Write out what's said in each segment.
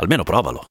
Almeno provalo.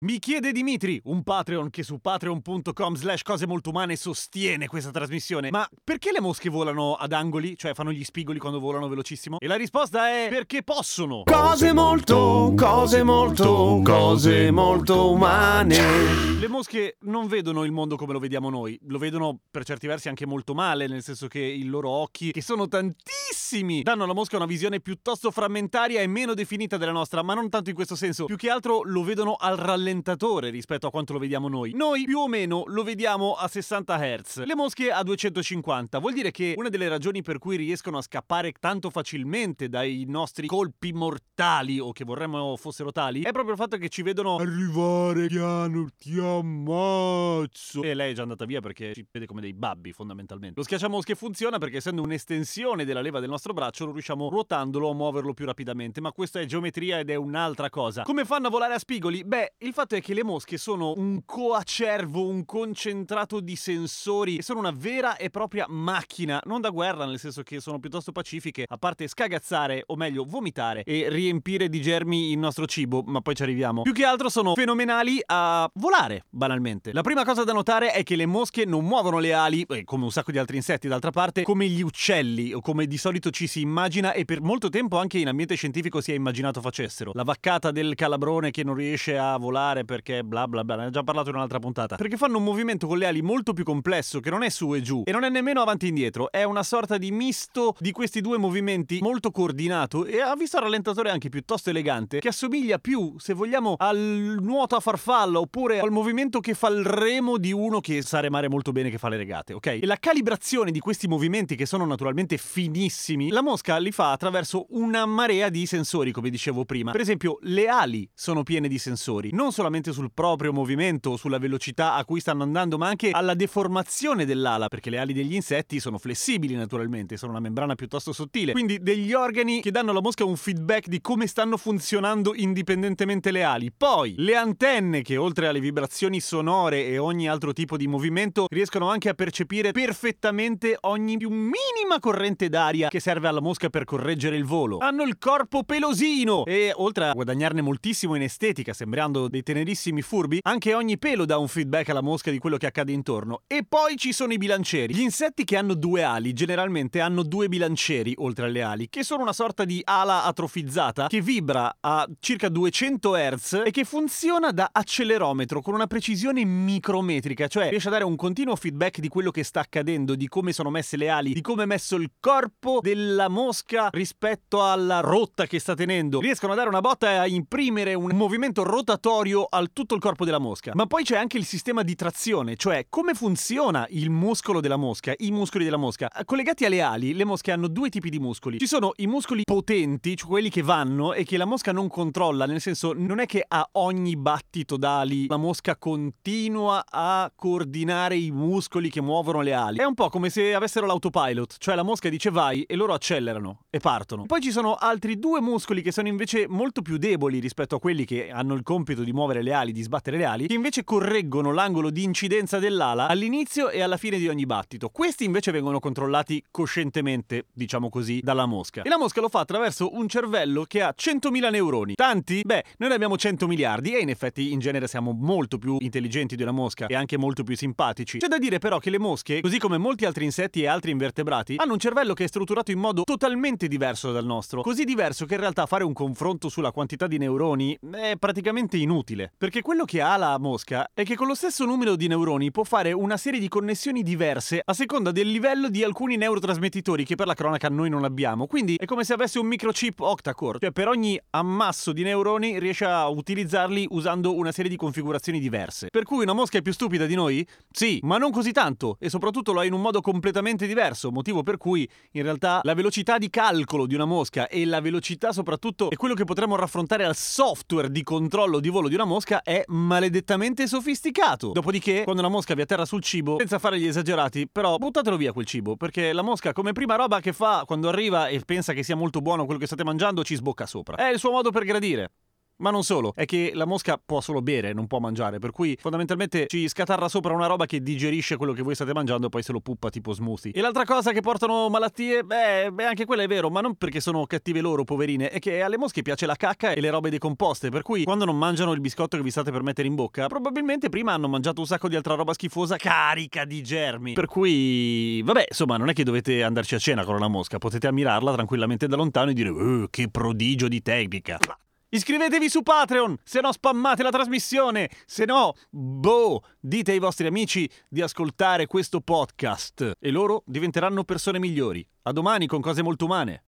Mi chiede Dimitri, un Patreon che su patreon.com slash cose molto umane sostiene questa trasmissione. Ma perché le mosche volano ad angoli? Cioè fanno gli spigoli quando volano velocissimo? E la risposta è perché possono. Cose molto, cose molto, cose molto umane. Le mosche non vedono il mondo come lo vediamo noi, lo vedono per certi versi anche molto male, nel senso che i loro occhi, che sono tantissimi, danno alla mosca una visione piuttosto frammentaria e meno definita della nostra, ma non tanto in questo senso, più che altro lo vedono al rallentatore rispetto a quanto lo vediamo noi. Noi più o meno lo vediamo a 60 Hz, le mosche a 250, vuol dire che una delle ragioni per cui riescono a scappare tanto facilmente dai nostri colpi mortali o che vorremmo fossero tali è proprio il fatto che ci vedono arrivare piano, ti ammazzo. E lei è già andata via perché ci vede come dei babbi fondamentalmente. Lo schiacciamosche funziona perché essendo un'estensione della leva del nostro braccio non riusciamo ruotandolo a muoverlo più rapidamente, ma questa è geometria ed è un'altra cosa. Come fanno a volare a spigoli? Beh, il fatto è che le mosche sono un coacervo, un concentrato di sensori sono una vera e propria macchina, non da guerra, nel senso che sono piuttosto pacifiche, a parte scagazzare, o meglio vomitare e riempire di germi il nostro cibo, ma poi ci arriviamo. Più che altro sono fenomenali a volare, banalmente. La prima cosa da notare è che le mosche non muovono le ali, eh, come un sacco di altri insetti d'altra parte, come gli uccelli, o come di solito ci si immagina e per molto tempo anche in ambiente scientifico si è immaginato facessero. La vaccata del calabrone che non riesce a volare perché bla bla bla, ne ho già parlato in un'altra puntata. Perché fanno un movimento con le ali molto più complesso, che non è su e giù, e non è nemmeno avanti e indietro, è una sorta di misto di questi due movimenti molto coordinato e ha visto il rallentatore anche piuttosto elegante, che assomiglia più, se vogliamo, al nuoto a farfalla oppure al movimento che fa il remo di uno che sa remare molto bene che fa le regate, ok? E la calibrazione di questi movimenti che sono naturalmente finissimi, la mosca li fa attraverso una marea di sensori, come dicevo prima. Per esempio, le ali sono piene di sensori, non solamente sul proprio movimento o sulla velocità a cui stanno andando, ma anche alla deformazione dell'ala, perché le ali degli insetti sono flessibili naturalmente, sono una membrana piuttosto sottile. Quindi degli organi che danno alla mosca un feedback di come stanno funzionando indipendentemente le ali. Poi le antenne che oltre alle vibrazioni sonore e ogni altro tipo di movimento riescono anche a percepire perfettamente ogni più minima corrente d'aria che serve alla mosca per correggere il volo. Hanno il corpo pelosino e oltre a guadagnarne moltissimo in estetica, sembrando dei tenerissimi furbi, anche ogni pelo dà un feedback alla mosca di quello che accade intorno. E poi ci sono i bilancieri. Gli insetti che hanno due ali generalmente hanno due bilancieri oltre alle ali, che sono una sorta di ala atrofizzata che vibra a circa 200 Hz e che funziona da accelerometro con una precisione micrometrica, cioè riesce a dare un continuo feedback di quello che sta accadendo, di come sono messe le ali, di come è messo il corpo della mosca rispetto alla rotta che sta tenendo. Riescono a dare una botta e a imprimere un movimento rotatorio al tutto il corpo della mosca. Ma poi c'è anche il sistema di trazione, cioè come funziona il muscolo della mosca, i muscoli della mosca. Collegati alle ali, le mosche hanno due tipi di muscoli. Ci sono i muscoli potenti, cioè quelli che vanno e che la mosca non controlla, nel senso non è che a ogni battito d'ali la mosca continua a coordinare i muscoli che muovono le ali. È un po' come se avessero l'autopilot, cioè la mosca dice vai e loro accelerano e partono. Poi ci sono altri due muscoli che sono invece molto più deboli rispetto a quelli che hanno il compito di muovere le ali, di sbattere le ali, che invece correggono l'angolo di incidenza dell'ala all'inizio e alla fine di ogni battito. Questi invece vengono controllati coscientemente, diciamo così, dalla mosca. E la mosca lo fa attraverso un cervello che ha 100.000 neuroni. Tanti? Beh, noi ne abbiamo 100 miliardi e in effetti in genere siamo molto più intelligenti di una mosca e anche molto più simpatici. C'è da dire però che le mosche, così come molti altri insetti e altri invertebrati, hanno un cervello che è strutturato in modo totalmente diverso dal nostro. Così diverso che in realtà fare un confronto sulla quantità di neuroni è praticamente inutile. Utile, perché quello che ha la mosca è che con lo stesso numero di neuroni può fare una serie di connessioni diverse a seconda del livello di alcuni neurotrasmettitori che per la cronaca noi non abbiamo. Quindi è come se avesse un microchip octa-core, cioè per ogni ammasso di neuroni riesce a utilizzarli usando una serie di configurazioni diverse. Per cui una mosca è più stupida di noi? Sì, ma non così tanto e soprattutto lo è in un modo completamente diverso, motivo per cui in realtà la velocità di calcolo di una mosca e la velocità soprattutto è quello che potremmo raffrontare al software di controllo di volo di una mosca è maledettamente sofisticato. Dopodiché, quando una mosca vi atterra sul cibo, senza fare gli esagerati, però buttatelo via quel cibo, perché la mosca come prima roba che fa quando arriva e pensa che sia molto buono quello che state mangiando, ci sbocca sopra. È il suo modo per gradire. Ma non solo, è che la mosca può solo bere, non può mangiare, per cui fondamentalmente ci scatarra sopra una roba che digerisce quello che voi state mangiando e poi se lo puppa tipo smoothie. E l'altra cosa che portano malattie, beh, beh, anche quella è vero, ma non perché sono cattive loro, poverine, è che alle mosche piace la cacca e le robe decomposte, per cui quando non mangiano il biscotto che vi state per mettere in bocca, probabilmente prima hanno mangiato un sacco di altra roba schifosa carica di germi. Per cui, vabbè, insomma, non è che dovete andarci a cena con una mosca, potete ammirarla tranquillamente da lontano e dire, "Uh, che prodigio di tecnica. Iscrivetevi su Patreon, se no spammate la trasmissione, se no, boh, dite ai vostri amici di ascoltare questo podcast e loro diventeranno persone migliori. A domani con cose molto umane.